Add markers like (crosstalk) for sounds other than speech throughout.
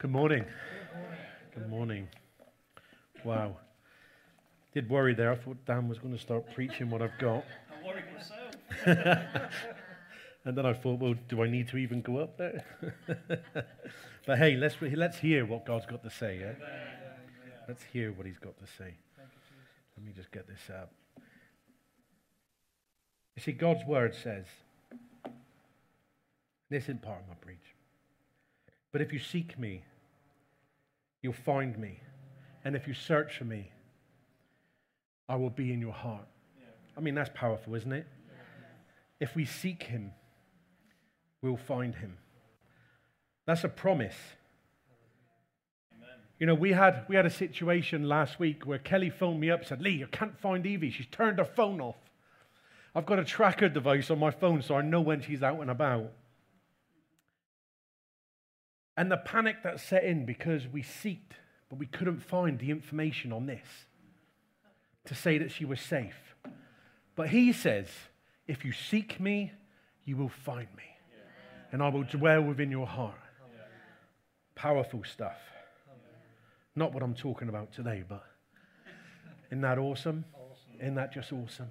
Good morning. Good morning. Wow. Did worry there. I thought Dan was going to start preaching what I've got. I worried myself. (laughs) and then I thought, well, do I need to even go up there? (laughs) but hey, let's, let's hear what God's got to say. Yeah? Let's hear what he's got to say. Let me just get this up. You see, God's word says, this isn't part of my preach. But if you seek me, you'll find me. And if you search for me, I will be in your heart. I mean, that's powerful, isn't it? If we seek him, we'll find him. That's a promise. You know, we had, we had a situation last week where Kelly phoned me up and said, Lee, I can't find Evie. She's turned her phone off. I've got a tracker device on my phone so I know when she's out and about. And the panic that set in because we seeked, but we couldn't find the information on this to say that she was safe. But he says, if you seek me, you will find me. And I will dwell within your heart. Powerful stuff. Not what I'm talking about today, but isn't that awesome? Isn't that just awesome?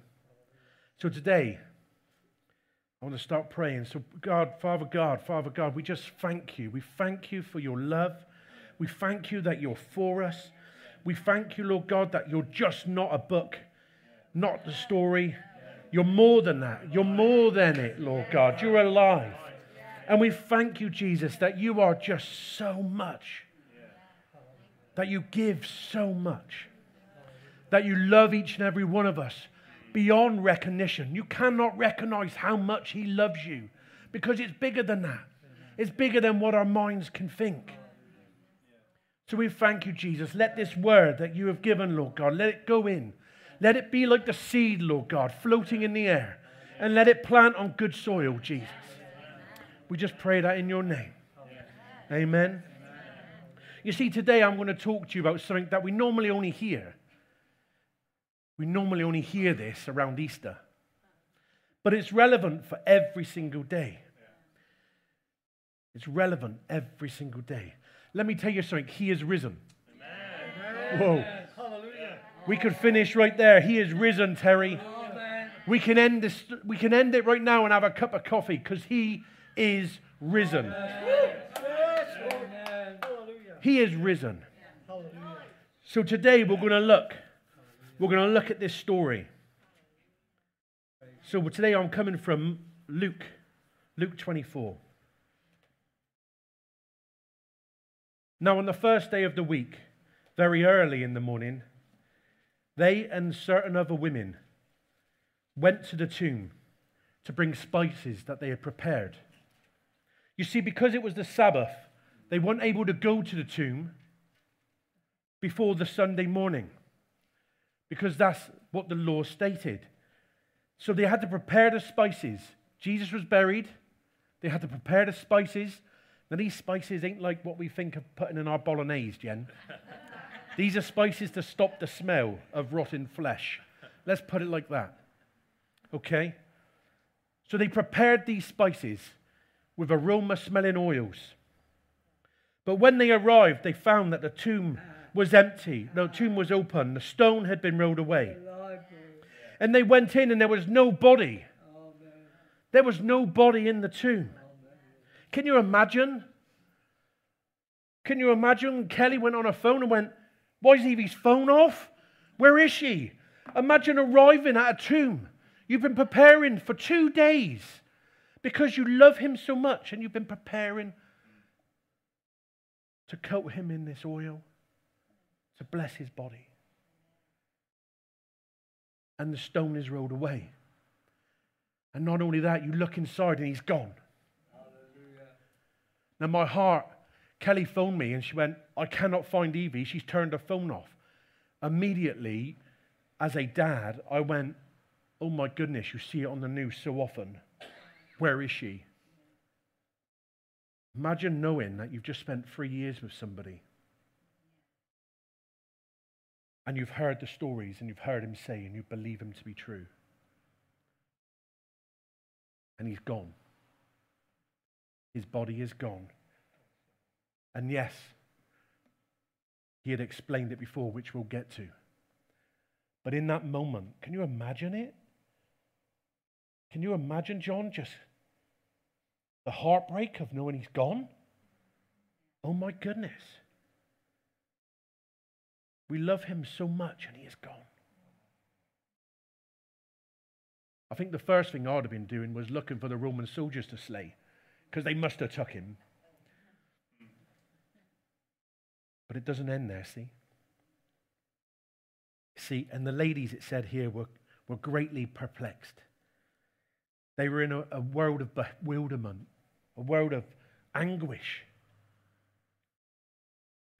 So today, I want to start praying. So, God, Father God, Father God, we just thank you. We thank you for your love. We thank you that you're for us. We thank you, Lord God, that you're just not a book, not the story. You're more than that. You're more than it, Lord God. You're alive. And we thank you, Jesus, that you are just so much, that you give so much, that you love each and every one of us beyond recognition. You cannot recognize how much He loves you because it's bigger than that. It's bigger than what our minds can think. So we thank you, Jesus. Let this word that you have given, Lord God, let it go in. Let it be like the seed, Lord God, floating in the air. And let it plant on good soil, Jesus. We just pray that in your name. Amen. You see, today I'm going to talk to you about something that we normally only hear. We normally only hear this around Easter, but it's relevant for every single day. It's relevant every single day. Let me tell you something. He is risen. Amen. Whoa. Hallelujah. We could finish right there. He is risen, Terry. Amen. We can end this. We can end it right now and have a cup of coffee because he is risen. He is risen. So today we're going to look we're going to look at this story. So today I'm coming from Luke, Luke 24. Now, on the first day of the week, very early in the morning, they and certain other women went to the tomb to bring spices that they had prepared. You see, because it was the Sabbath, they weren't able to go to the tomb before the Sunday morning because that's what the law stated. So they had to prepare the spices. Jesus was buried. They had to prepare the spices. Now, these spices ain't like what we think of putting in our bolognese, Jen. (laughs) these are spices to stop the smell of rotten flesh. Let's put it like that. Okay? So they prepared these spices with aroma smelling oils. But when they arrived, they found that the tomb was empty. The tomb was open. The stone had been rolled away. And they went in and there was no body. There was no body in the tomb. Can you imagine? Can you imagine? Kelly went on her phone and went, Why is Evie's phone off? Where is she? Imagine arriving at a tomb. You've been preparing for two days because you love him so much and you've been preparing to coat him in this oil to bless his body. And the stone is rolled away. And not only that, you look inside and he's gone. Hallelujah. Now, my heart, Kelly phoned me and she went, I cannot find Evie. She's turned her phone off. Immediately, as a dad, I went, Oh my goodness, you see it on the news so often. Where is she? Imagine knowing that you've just spent three years with somebody and you've heard the stories and you've heard him say and you believe him to be true. And he's gone. His body is gone. And yes, He had explained it before, which we'll get to. But in that moment, can you imagine it? Can you imagine, John, just the heartbreak of knowing he's gone? Oh my goodness. We love him so much and he is gone. I think the first thing I'd have been doing was looking for the Roman soldiers to slay because they must have took him. But it doesn't end there, see? See, and the ladies, it said here, were, were greatly perplexed. They were in a, a world of bewilderment, a world of anguish.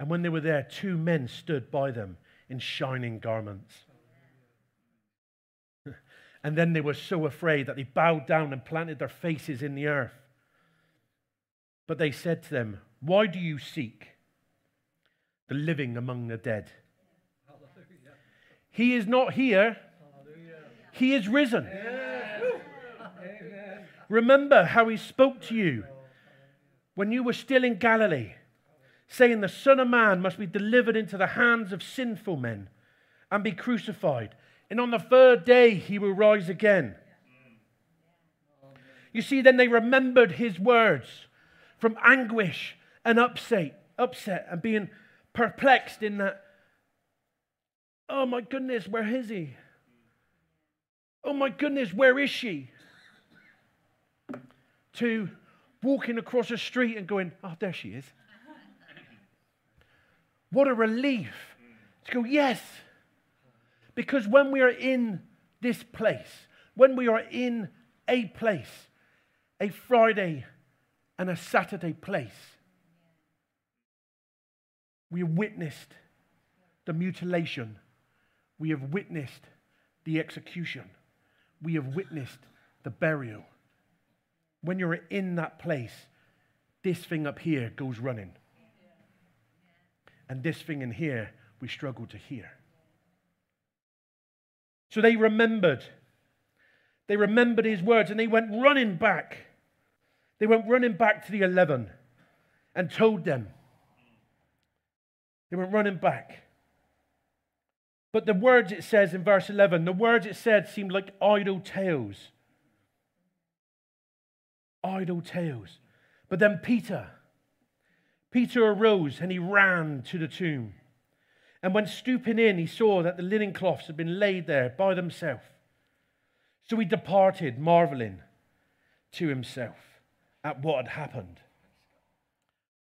And when they were there, two men stood by them in shining garments. (laughs) and then they were so afraid that they bowed down and planted their faces in the earth. But they said to them, Why do you seek the living among the dead? He is not here, he is risen. Remember how he spoke to you when you were still in Galilee saying the Son of Man must be delivered into the hands of sinful men and be crucified. And on the third day he will rise again. You see, then they remembered his words from anguish and upset, upset and being perplexed in that, oh my goodness, where is he? Oh my goodness, where is she? To walking across a street and going, oh, there she is. What a relief to go, yes. Because when we are in this place, when we are in a place, a Friday and a Saturday place, we have witnessed the mutilation, we have witnessed the execution, we have witnessed the burial. When you're in that place, this thing up here goes running. And this thing in here, we struggle to hear. So they remembered. They remembered his words and they went running back. They went running back to the 11 and told them. They went running back. But the words it says in verse 11, the words it said seemed like idle tales. Idle tales. But then Peter, Peter arose and he ran to the tomb. And when stooping in, he saw that the linen cloths had been laid there by themselves. So he departed, marveling to himself at what had happened.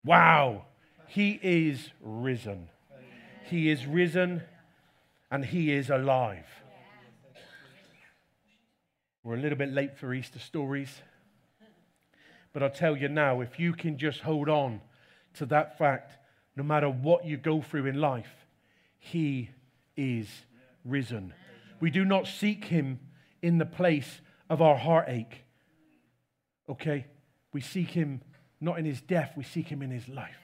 Wow, he is risen. He is risen and he is alive. We're a little bit late for Easter stories. But I'll tell you now if you can just hold on to that fact, no matter what you go through in life, He is risen. We do not seek Him in the place of our heartache. Okay? We seek Him not in His death, we seek Him in His life.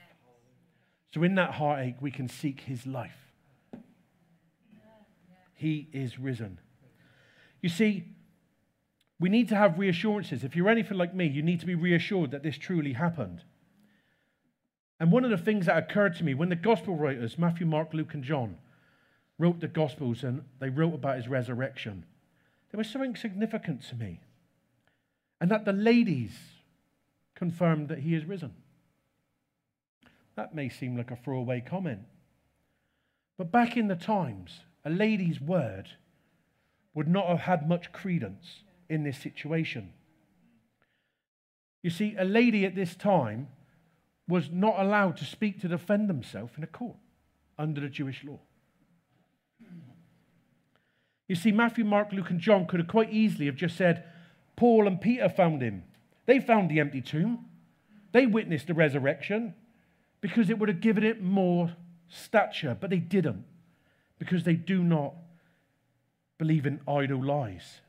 So in that heartache, we can seek His life. He is risen. You see, we need to have reassurances. If you're anything like me, you need to be reassured that this truly happened. And one of the things that occurred to me when the gospel writers, Matthew, Mark, Luke, and John, wrote the gospels and they wrote about his resurrection, there was something significant to me. And that the ladies confirmed that he is risen. That may seem like a throwaway comment. But back in the times, a lady's word would not have had much credence in this situation. You see, a lady at this time was not allowed to speak to defend himself in a court under the Jewish law. You see, Matthew, Mark, Luke, and John could have quite easily have just said, Paul and Peter found him. They found the empty tomb. They witnessed the resurrection because it would have given it more stature, but they didn't because they do not believe in idle lies.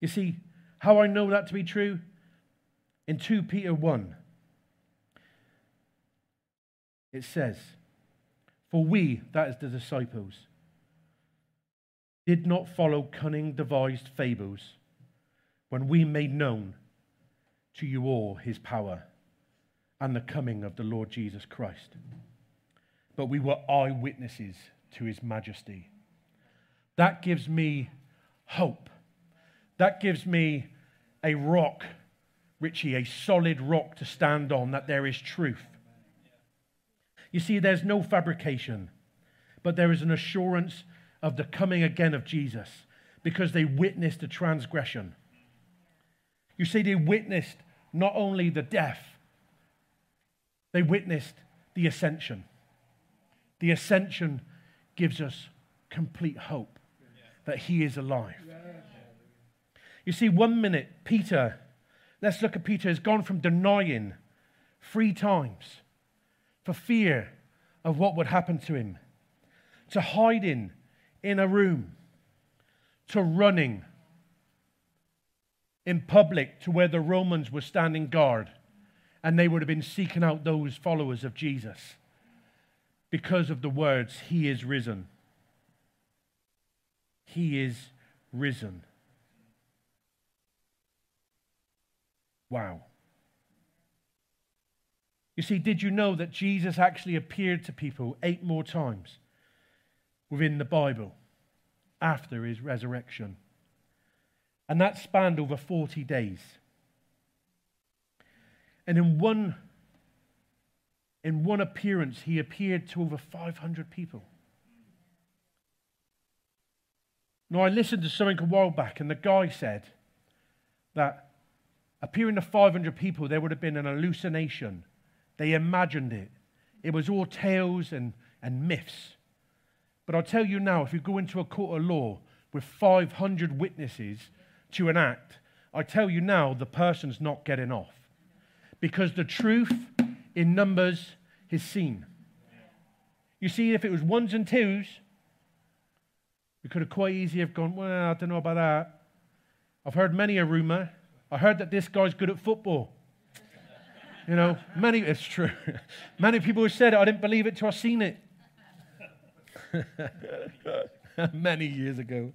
You see, how I know that to be true? In 2 Peter 1, it says, For we, that is the disciples, did not follow cunning devised fables when we made known to you all his power and the coming of the Lord Jesus Christ. But we were eyewitnesses to his majesty. That gives me hope. That gives me a rock, Richie, a solid rock to stand on, that there is truth. You see, there's no fabrication, but there is an assurance of the coming again of Jesus because they witnessed the transgression. You see, they witnessed not only the death, they witnessed the ascension. The ascension gives us complete hope that he is alive. You see, one minute, Peter, let's look at Peter, has gone from denying three times for fear of what would happen to him to hiding in a room to running in public to where the Romans were standing guard and they would have been seeking out those followers of Jesus because of the words, He is risen. He is risen. Wow. You see, did you know that Jesus actually appeared to people eight more times within the Bible after his resurrection? And that spanned over 40 days. And in one, in one appearance, he appeared to over 500 people. Now, I listened to something a while back, and the guy said that appearing to 500 people, there would have been an hallucination. They imagined it. It was all tales and, and myths. But I'll tell you now if you go into a court of law with 500 witnesses to an act, I tell you now the person's not getting off. Because the truth in numbers is seen. You see, if it was ones and twos, we could have quite easily have gone, well, I don't know about that. I've heard many a rumor. I heard that this guy's good at football. You know, many, it's true. (laughs) many people have said it. I didn't believe it till I seen it. (laughs) many years ago.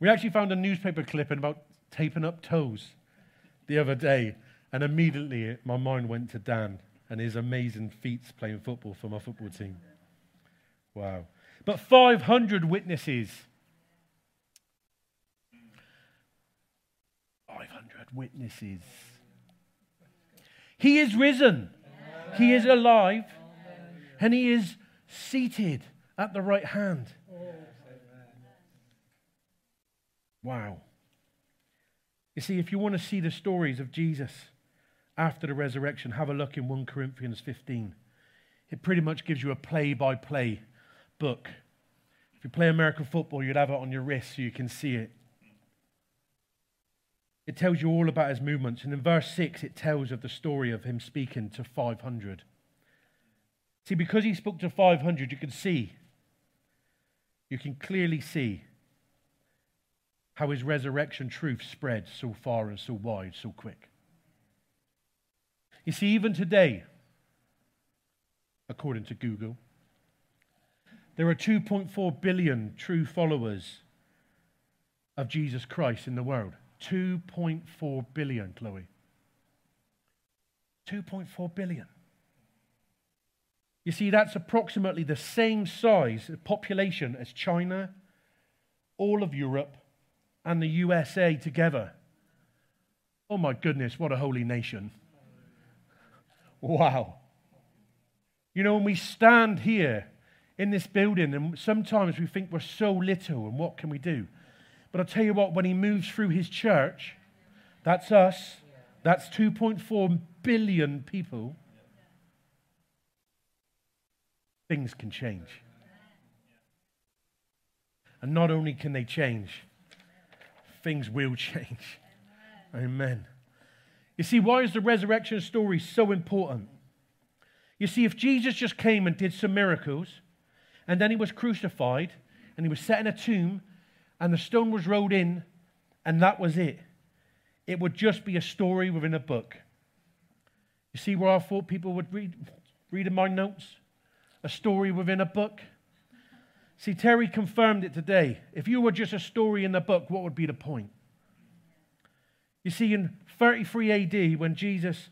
We actually found a newspaper clipping about taping up toes the other day, and immediately my mind went to Dan and his amazing feats playing football for my football team. Wow. But 500 witnesses. 500 witnesses. He is risen. He is alive. And he is seated at the right hand. Wow. You see, if you want to see the stories of Jesus after the resurrection, have a look in 1 Corinthians 15. It pretty much gives you a play by play book. If you play American football, you'd have it on your wrist so you can see it. It tells you all about his movements. And in verse 6, it tells of the story of him speaking to 500. See, because he spoke to 500, you can see, you can clearly see how his resurrection truth spread so far and so wide so quick. You see, even today, according to Google, there are 2.4 billion true followers of Jesus Christ in the world. 2.4 billion, Chloe. 2.4 billion. You see, that's approximately the same size of population as China, all of Europe, and the USA together. Oh my goodness, what a holy nation. Wow. You know, when we stand here in this building, and sometimes we think we're so little, and what can we do? But I'll tell you what, when he moves through his church, that's us, that's 2.4 billion people, things can change. And not only can they change, things will (laughs) change. Amen. You see, why is the resurrection story so important? You see, if Jesus just came and did some miracles, and then he was crucified, and he was set in a tomb, and the stone was rolled in, and that was it, it would just be a story within a book. You see where I thought people would read, read in my notes? A story within a book? See, Terry confirmed it today. If you were just a story in the book, what would be the point? You see, in 33 AD, when Jesus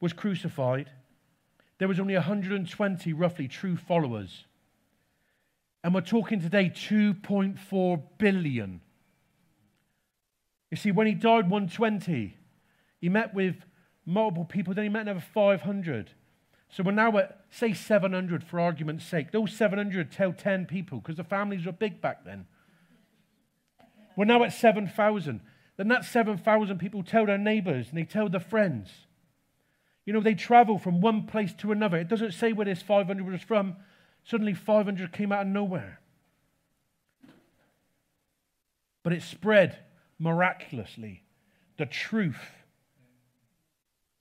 was crucified, there was only 120 roughly true followers. And we're talking today 2.4 billion. You see, when he died 120, he met with multiple people, then he met another 500. So we're now at, say, 700 for argument's sake. Those 700 tell 10 people because the families were big back then. We're now at 7,000. Then that 7,000 people tell their neighbors and they tell their friends. You know, they travel from one place to another. It doesn't say where this 500 was from. Suddenly, 500 came out of nowhere. But it spread miraculously the truth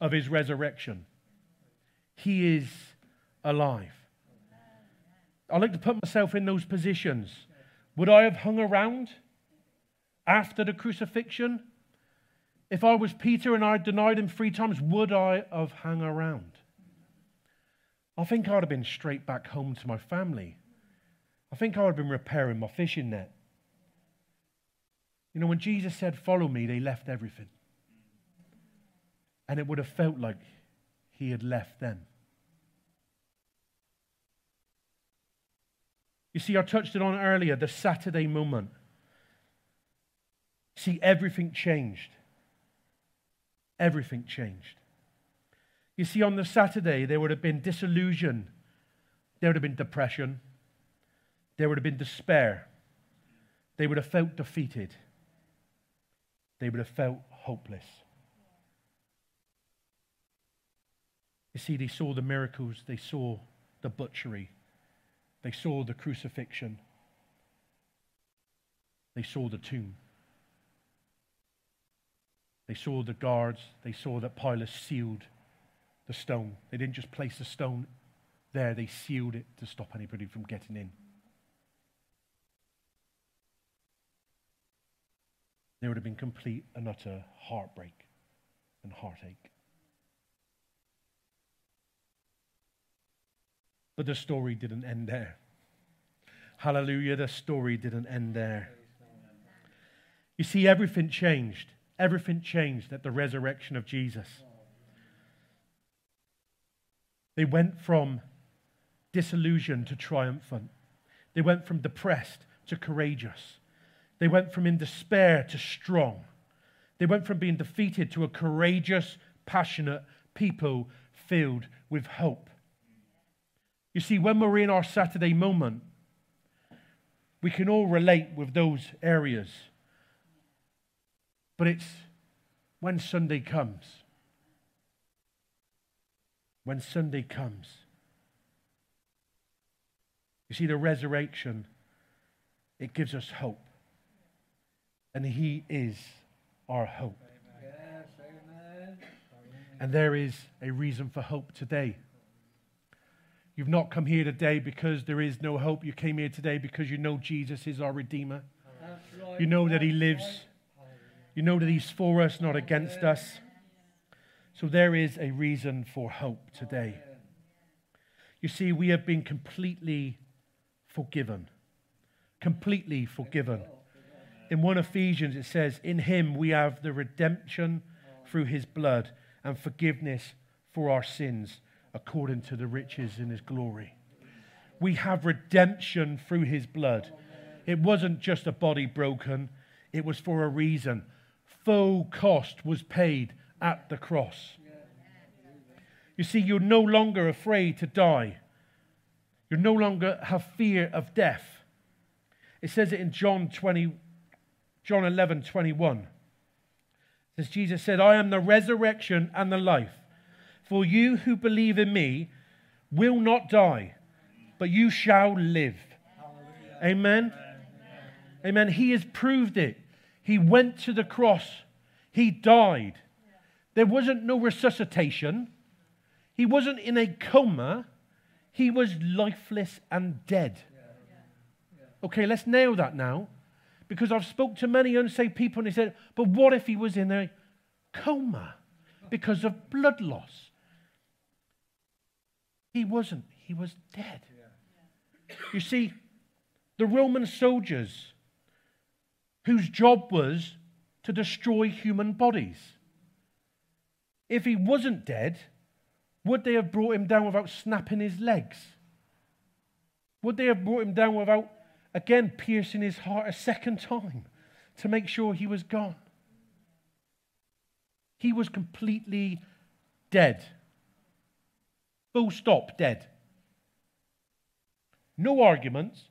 of his resurrection. He is alive. I like to put myself in those positions. Would I have hung around after the crucifixion? If I was Peter and I denied him three times, would I have hung around? I think I'd have been straight back home to my family. I think I would have been repairing my fishing net. You know, when Jesus said, Follow me, they left everything. And it would have felt like he had left them. You see, I touched it on earlier the Saturday moment. See, everything changed. Everything changed. You see, on the Saturday, there would have been disillusion, there would have been depression, there would have been despair, they would have felt defeated, they would have felt hopeless. You see, they saw the miracles, they saw the butchery, they saw the crucifixion, they saw the tomb. They saw the guards, they saw that Pilate sealed the stone. They didn't just place the stone there, they sealed it to stop anybody from getting in. There would have been complete and utter heartbreak and heartache. But the story didn't end there. Hallelujah, the story didn't end there. You see, everything changed. Everything changed at the resurrection of Jesus. They went from disillusioned to triumphant. They went from depressed to courageous. They went from in despair to strong. They went from being defeated to a courageous, passionate people filled with hope. You see, when we're in our Saturday moment, we can all relate with those areas. But it's when Sunday comes. When Sunday comes. You see, the resurrection, it gives us hope. And He is our hope. and there is a reason for hope today. You've not come here today because there is no hope. You came here today because you know Jesus is our Redeemer. You know that He lives. You know that He's for us, not against us. So there is a reason for hope today. You see, we have been completely forgiven. Completely forgiven. In 1 Ephesians, it says, In Him we have the redemption through His blood and forgiveness for our sins according to the riches in his glory. We have redemption through his blood. It wasn't just a body broken, it was for a reason. Full cost was paid at the cross. You see, you're no longer afraid to die. You no longer have fear of death. It says it in John 20, John 11, 21. It says, Jesus said, I am the resurrection and the life. For you who believe in me will not die, but you shall live. Amen. Amen. Amen. He has proved it. He went to the cross, he died. There wasn't no resuscitation, he wasn't in a coma, he was lifeless and dead. Okay, let's nail that now. Because I've spoke to many unsaved people and they said, but what if he was in a coma because of blood loss? He wasn't. He was dead. You see, the Roman soldiers whose job was to destroy human bodies. If he wasn't dead, Would they have brought him down without snapping his legs? Would they have brought him down without, again, piercing his heart a second time to make sure he was gone? He was completely dead. Full stop, dead. No arguments,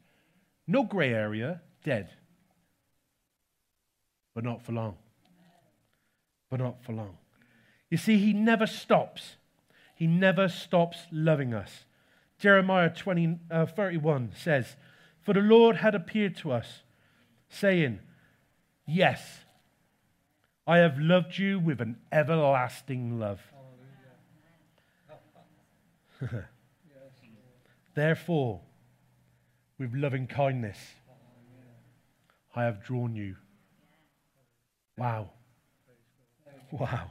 no grey area, dead. But not for long. But not for long. You see, he never stops. He never stops loving us. Jeremiah 20, uh, 31 says, For the Lord had appeared to us, saying, Yes, I have loved you with an everlasting love. (laughs) Therefore, with loving kindness, I have drawn you. Wow. Wow.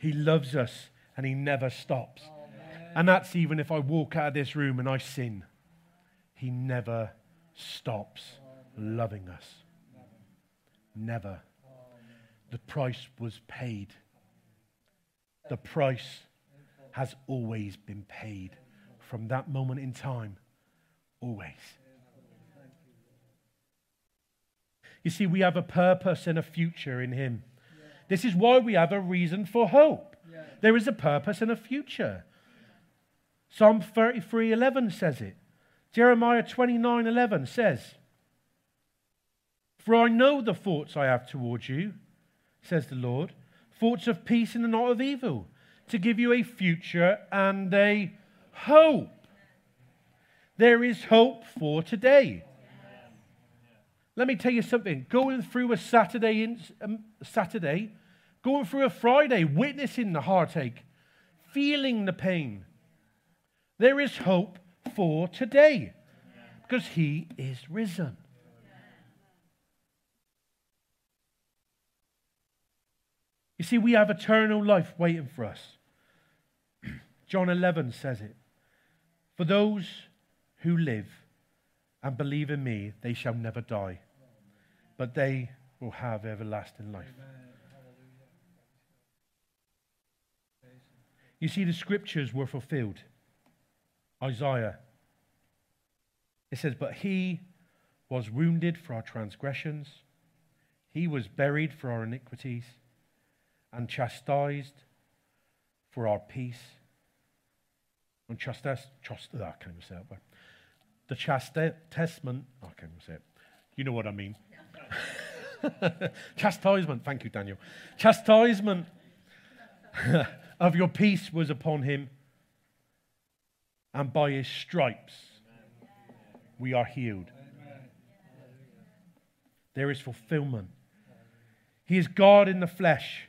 He loves us and he never stops. And that's even if I walk out of this room and I sin. He never stops loving us. Never. The price was paid. The price has always been paid from that moment in time. Always. You see, we have a purpose and a future in Him. This is why we have a reason for hope. There is a purpose and a future. Psalm 33:11 says it. Jeremiah 29:11 says, For I know the thoughts I have towards you, says the Lord, thoughts of peace and not of evil, to give you a future and a hope. There is hope for today. Let me tell you something. Going through a Saturday, in, um, Saturday, going through a Friday, witnessing the heartache, feeling the pain, there is hope for today because he is risen. You see, we have eternal life waiting for us. (clears throat) John 11 says it. For those who live and believe in me, they shall never die, but they will have everlasting life. You see, the scriptures were fulfilled. Isaiah. It says, But he was wounded for our transgressions, he was buried for our iniquities, and chastised for our peace. And chastised, chast, oh, ah, I can't even say it, but the chastisement, oh, I can't even say it. You know what I mean. (laughs) chastisement, thank you, Daniel. Chastisement (laughs) of your peace was upon him and by his stripes we are healed. There is fulfillment. He is God in the flesh.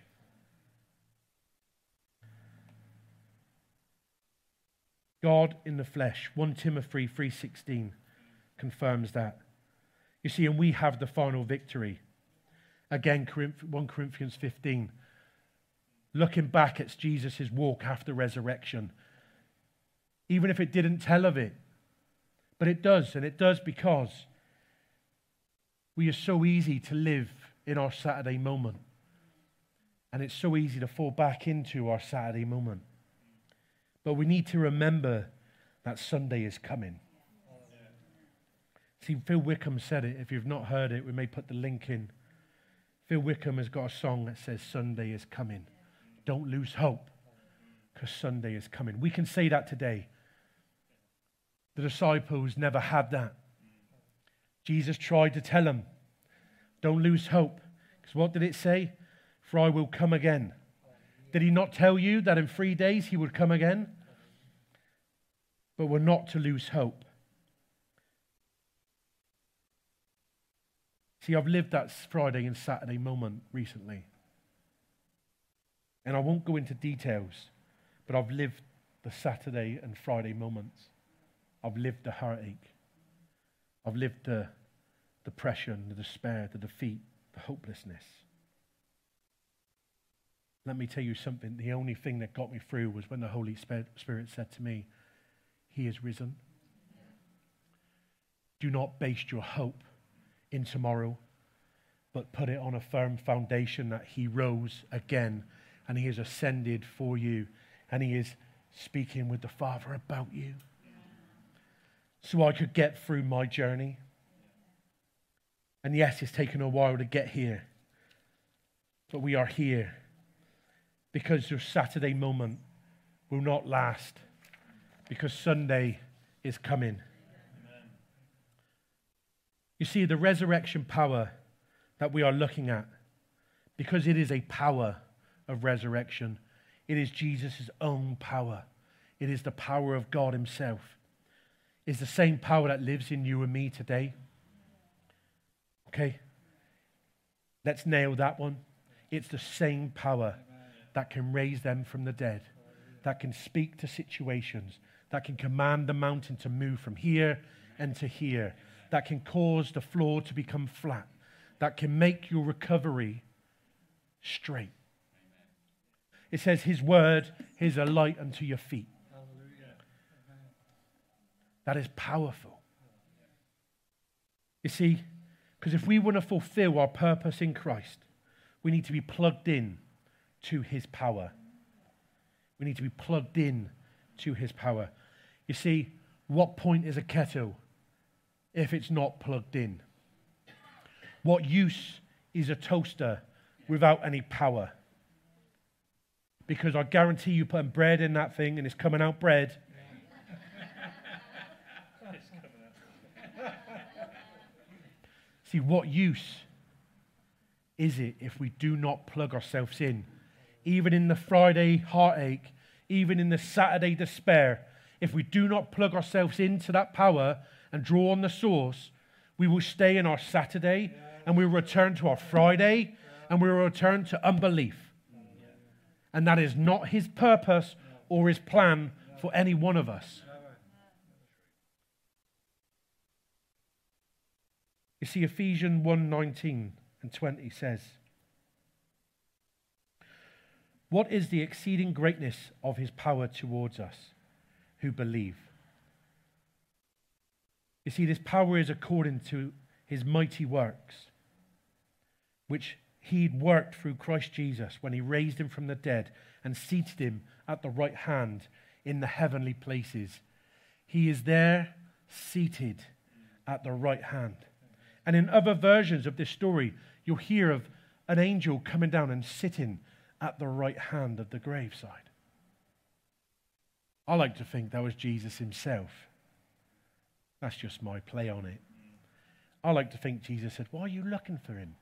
God in the flesh. 1 Timothy 3:16 confirms that. You see, and we have the final victory. Again, 1 Corinthians 15. Looking back at Jesus' walk after resurrection even if it didn't tell of it. But it does, and it does because we are so easy to live in our Saturday moment. And it's so easy to fall back into our Saturday moment. But we need to remember that Sunday is coming. See, Phil Wickham said it. If you've not heard it, we may put the link in. Phil Wickham has got a song that says, Sunday is coming. Don't lose hope, because Sunday is coming. We can say that today. The disciples never had that. Jesus tried to tell them, don't lose hope. Because what did it say? For I will come again. Did he not tell you that in three days he would come again? But we're not to lose hope. See, I've lived that Friday and Saturday moment recently. And I won't go into details, but I've lived the Saturday and Friday moments. I've lived the heartache. I've lived the depression, the despair, the defeat, the hopelessness. Let me tell you something. The only thing that got me through was when the Holy Spirit said to me, He is risen. Do not base your hope in tomorrow, but put it on a firm foundation that He rose again and He has ascended for you and He is speaking with the Father about you so I could get through my journey. And yes, it's taken a while to get here, but we are here because your Saturday moment will not last because Sunday is coming. You see, the resurrection power that we are looking at, because it is a power of resurrection, it is Jesus' own power. It is the power of God Himself. It's the same power that lives in you and me today. Okay? Let's nail that one. It's the same power that can raise them from the dead, that can speak to situations, that can command the mountain to move from here and to here, that can cause the floor to become flat, that can make your recovery straight. It says, His word is a light unto your feet. That is powerful. You see, because if we want to fulfill our purpose in Christ, we need to be plugged in to his power. We need to be plugged in to his power. You see, what point is a kettle if it's not plugged in? What use is a toaster without any power? Because I guarantee you putting bread in that thing and (laughs) it's coming out bread. See, what use is it if we do not plug ourselves in? Even in the Friday heartache, even in the Saturday despair, if we do not plug ourselves into that power and draw on the source, we will stay in our Saturday and we will return to our Friday and we will return to unbelief. And that is not his purpose or his plan for any one of us. You see, Ephesians 1 19 and 20 says, What is the exceeding greatness of his power towards us who believe? You see, this power is according to his mighty works, which he'd worked through Christ Jesus when he raised him from the dead and seated him at the right hand in the heavenly places. He is there seated at the right hand. And in other versions of this story, you'll hear of an angel coming down and sitting at the right hand of the graveside. I like to think that was Jesus himself. That's just my play on it. I like to think Jesus said, Why are you looking for him?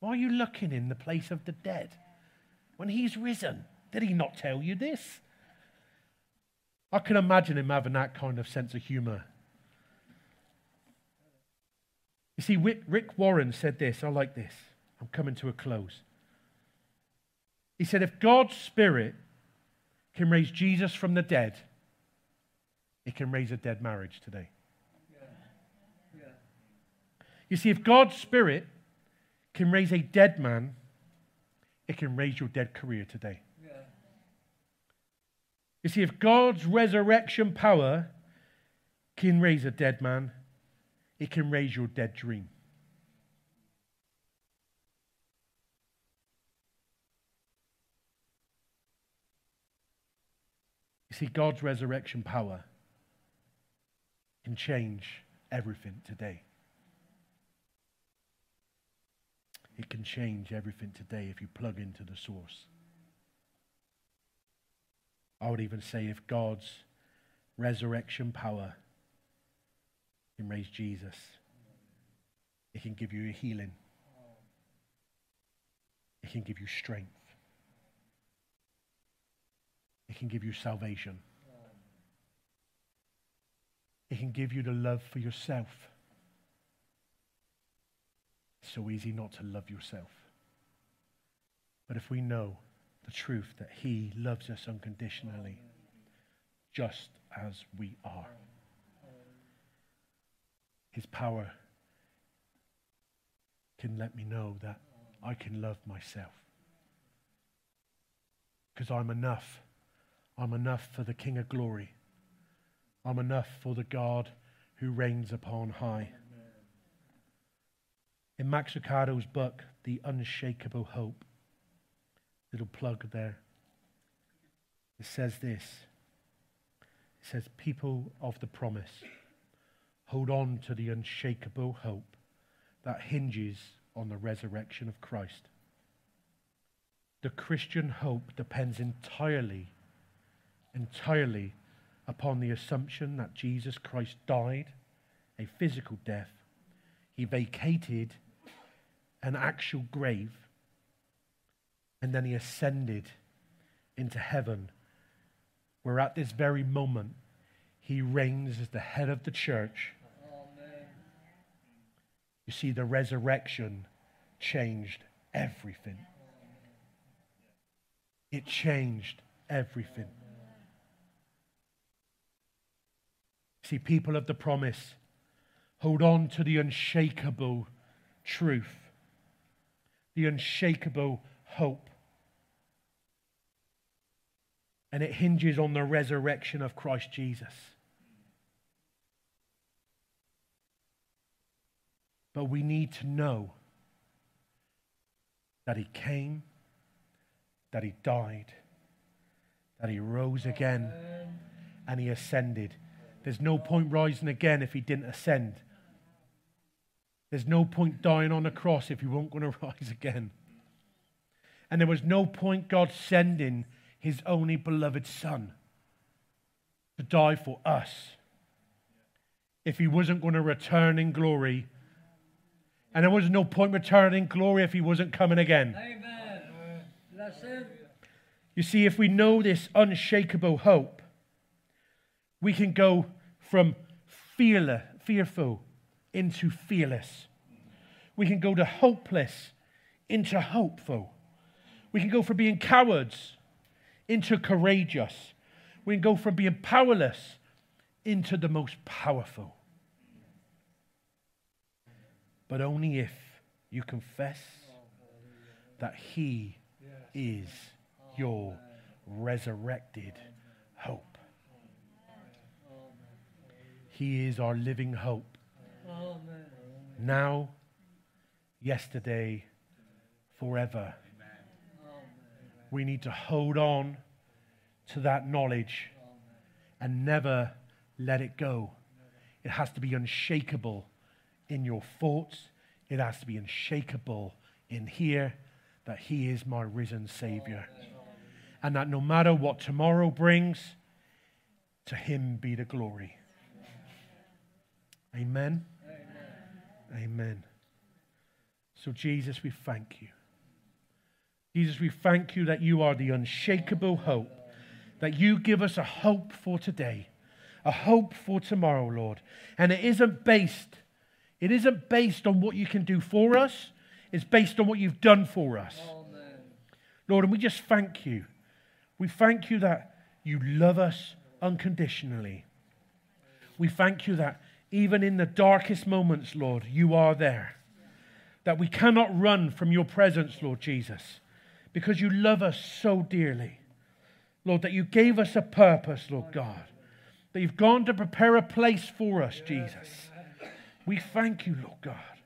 Why are you looking in the place of the dead when he's risen? Did he not tell you this? I can imagine him having that kind of sense of humor you see, Rick Warren said this. I like this. I'm coming to a close. He said, if God's Spirit can raise Jesus from the dead, it can raise a dead marriage today. Yeah. Yeah. You see, if God's Spirit can raise a dead man, it can raise your dead career today. Yeah. You see, if God's resurrection power can raise a dead man, it can raise your dead dream. You see, God's resurrection power can change everything today. It can change everything today if you plug into the source. I would even say if God's resurrection power can raise Jesus. It can give you a healing. It can give you strength. It can give you salvation. It can give you the love for yourself. It's so easy not to love yourself. But if we know the truth that He loves us unconditionally, just as we are. His power can let me know that I can love myself. Because I'm enough. I'm enough for the King of glory. I'm enough for the God who reigns upon high. In Max Lucado's book, The Unshakable Hope, little plug there. It says this it says, People of the promise, hold on to the unshakable hope that hinges on the resurrection of Christ. The Christian hope depends entirely, entirely upon the assumption that Jesus Christ died a physical death. He vacated an actual grave and then he ascended into heaven, where at this very moment he reigns as the head of the church. You see, the resurrection changed everything. It changed everything. See, people of the promise, hold on to the unshakable truth, the unshakable hope. And it hinges on the resurrection of Christ Jesus. But we need to know that He came, that He died, that He rose again, and He ascended. There's no point rising again if He didn't ascend. There's no point dying on a cross if He weren't going to rise again. And there was no point God sending his only beloved Son to die for us if he wasn't going to return in glory. And there was no point returning in glory if he wasn't coming again. Amen. You see, if we know this unshakable hope, we can go from fearless, fearful into fearless. We can go to hopeless into hopeful. We can go from being cowards into courageous. We can go from being powerless into the most powerful. But only if you confess that He is your resurrected hope. He is our living hope. Now, yesterday, forever. We need to hold on to that knowledge and never let it go. It has to be unshakable in your thoughts, it has to be unshakable in here that He is my risen Savior. And that no matter what tomorrow brings, to Him be the glory. Amen. Amen. Amen. So, Jesus, we thank you. Jesus, we thank you that you are the unshakable hope, that you give us a hope for today, a hope for tomorrow, Lord. And it isn't based, it isn't based on what you can do for us, it's based on what you've done for us. Amen. Lord, and we just thank you. We thank you that you love us unconditionally. We thank you that even in the darkest moments, Lord, you are there. That we cannot run from your presence, Lord Jesus because you love us so dearly. Lord, that you gave us a purpose, Lord God. That you've gone to prepare a place for us, Jesus. We thank you, Lord God.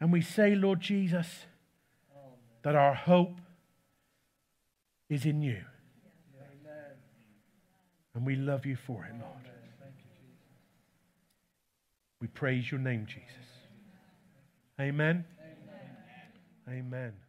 And we say, Lord Jesus, that our hope is in you. And we love you for it, Lord. We praise your name, Jesus. Amen. Amen. Amen.